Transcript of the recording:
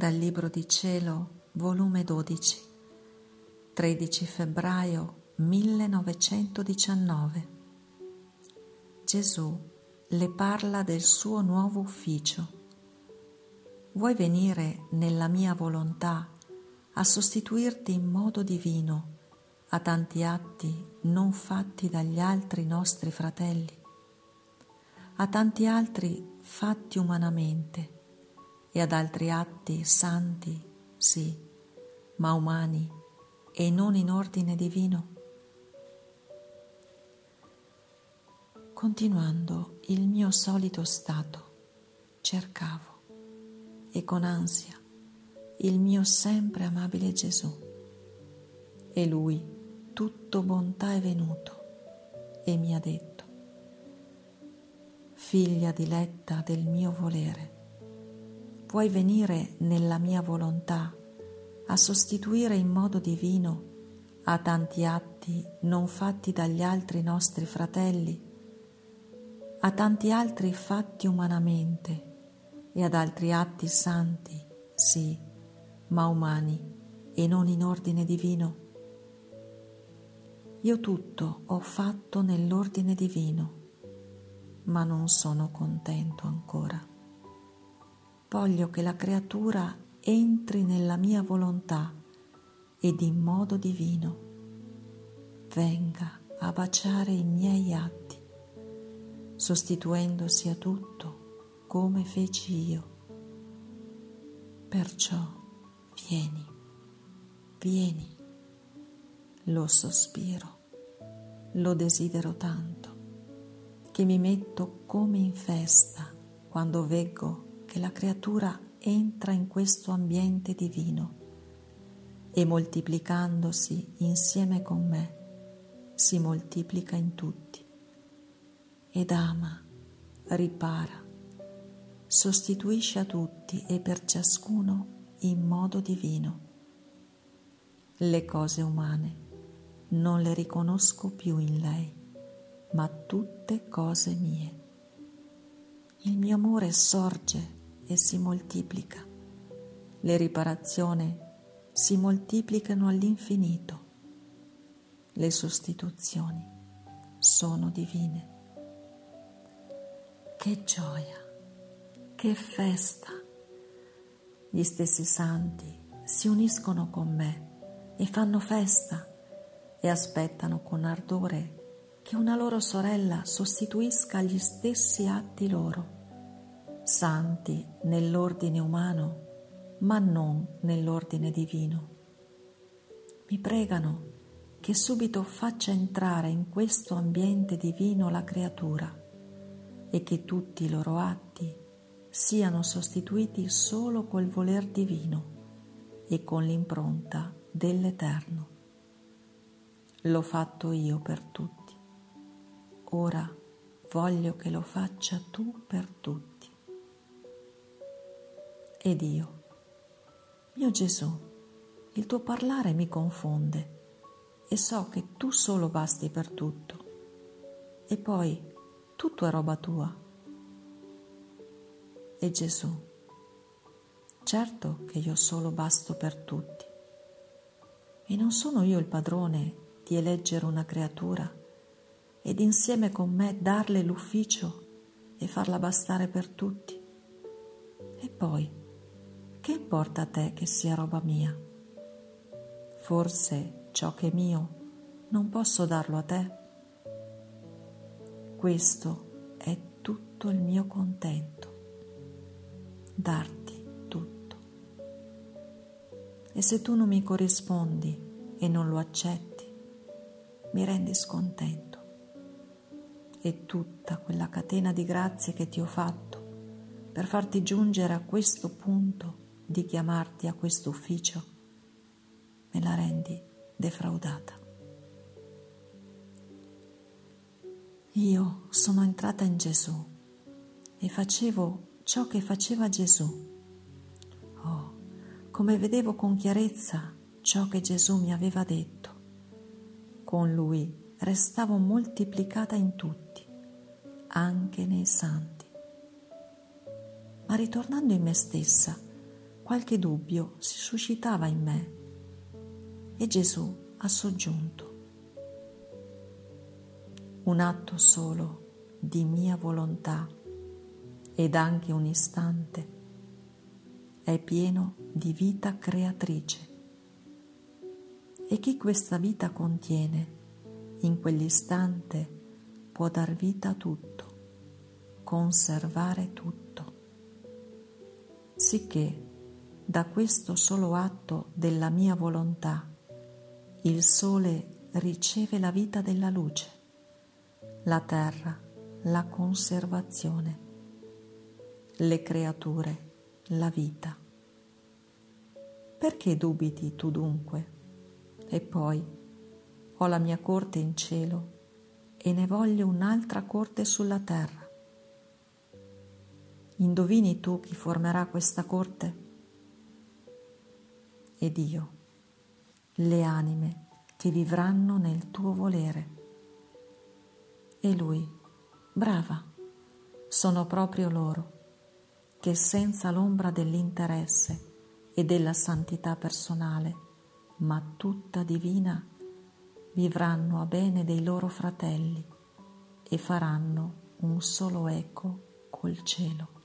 Dal Libro di Cielo, volume 12, 13 febbraio 1919. Gesù le parla del suo nuovo ufficio. Vuoi venire nella mia volontà a sostituirti in modo divino a tanti atti non fatti dagli altri nostri fratelli, a tanti altri fatti umanamente e ad altri atti santi, sì, ma umani e non in ordine divino? Continuando il mio solito stato, cercavo e con ansia il mio sempre amabile Gesù. E lui, tutto bontà, è venuto e mi ha detto, Figlia diletta del mio volere, puoi venire nella mia volontà a sostituire in modo divino a tanti atti non fatti dagli altri nostri fratelli, a tanti altri fatti umanamente e ad altri atti santi, sì, ma umani e non in ordine divino. Io tutto ho fatto nell'ordine divino, ma non sono contento ancora voglio che la creatura entri nella mia volontà ed in modo divino venga a baciare i miei atti, sostituendosi a tutto come feci io. Perciò vieni, vieni, lo sospiro, lo desidero tanto, che mi metto come in festa quando veggo che la creatura entra in questo ambiente divino e moltiplicandosi insieme con me si moltiplica in tutti ed ama, ripara, sostituisce a tutti e per ciascuno in modo divino. Le cose umane non le riconosco più in lei, ma tutte cose mie. Il mio amore sorge e si moltiplica. Le riparazioni si moltiplicano all'infinito. Le sostituzioni sono divine. Che gioia, che festa! Gli stessi santi si uniscono con me e fanno festa e aspettano con ardore che una loro sorella sostituisca gli stessi atti loro santi nell'ordine umano, ma non nell'ordine divino. Mi pregano che subito faccia entrare in questo ambiente divino la creatura e che tutti i loro atti siano sostituiti solo col voler divino e con l'impronta dell'Eterno. L'ho fatto io per tutti. Ora voglio che lo faccia tu per tutti ed io. Mio Gesù, il tuo parlare mi confonde e so che tu solo basti per tutto. E poi tutto è roba tua. E Gesù, certo che io solo basto per tutti. E non sono io il padrone di eleggere una creatura ed insieme con me darle l'ufficio e farla bastare per tutti. E poi, che importa a te che sia roba mia? Forse ciò che è mio non posso darlo a te? Questo è tutto il mio contento, darti tutto. E se tu non mi corrispondi e non lo accetti, mi rendi scontento. E tutta quella catena di grazie che ti ho fatto per farti giungere a questo punto di chiamarti a questo ufficio, me la rendi defraudata. Io sono entrata in Gesù e facevo ciò che faceva Gesù. Oh, come vedevo con chiarezza ciò che Gesù mi aveva detto. Con Lui restavo moltiplicata in tutti, anche nei santi. Ma ritornando in me stessa, qualche dubbio si suscitava in me e Gesù ha soggiunto. Un atto solo di mia volontà ed anche un istante è pieno di vita creatrice e chi questa vita contiene in quell'istante può dar vita a tutto, conservare tutto, sicché da questo solo atto della mia volontà il sole riceve la vita della luce, la terra la conservazione, le creature la vita. Perché dubiti tu dunque? E poi ho la mia corte in cielo e ne voglio un'altra corte sulla terra. Indovini tu chi formerà questa corte? Ed io, le anime che vivranno nel tuo volere. E lui, brava, sono proprio loro, che senza l'ombra dell'interesse e della santità personale, ma tutta divina, vivranno a bene dei loro fratelli e faranno un solo eco col cielo.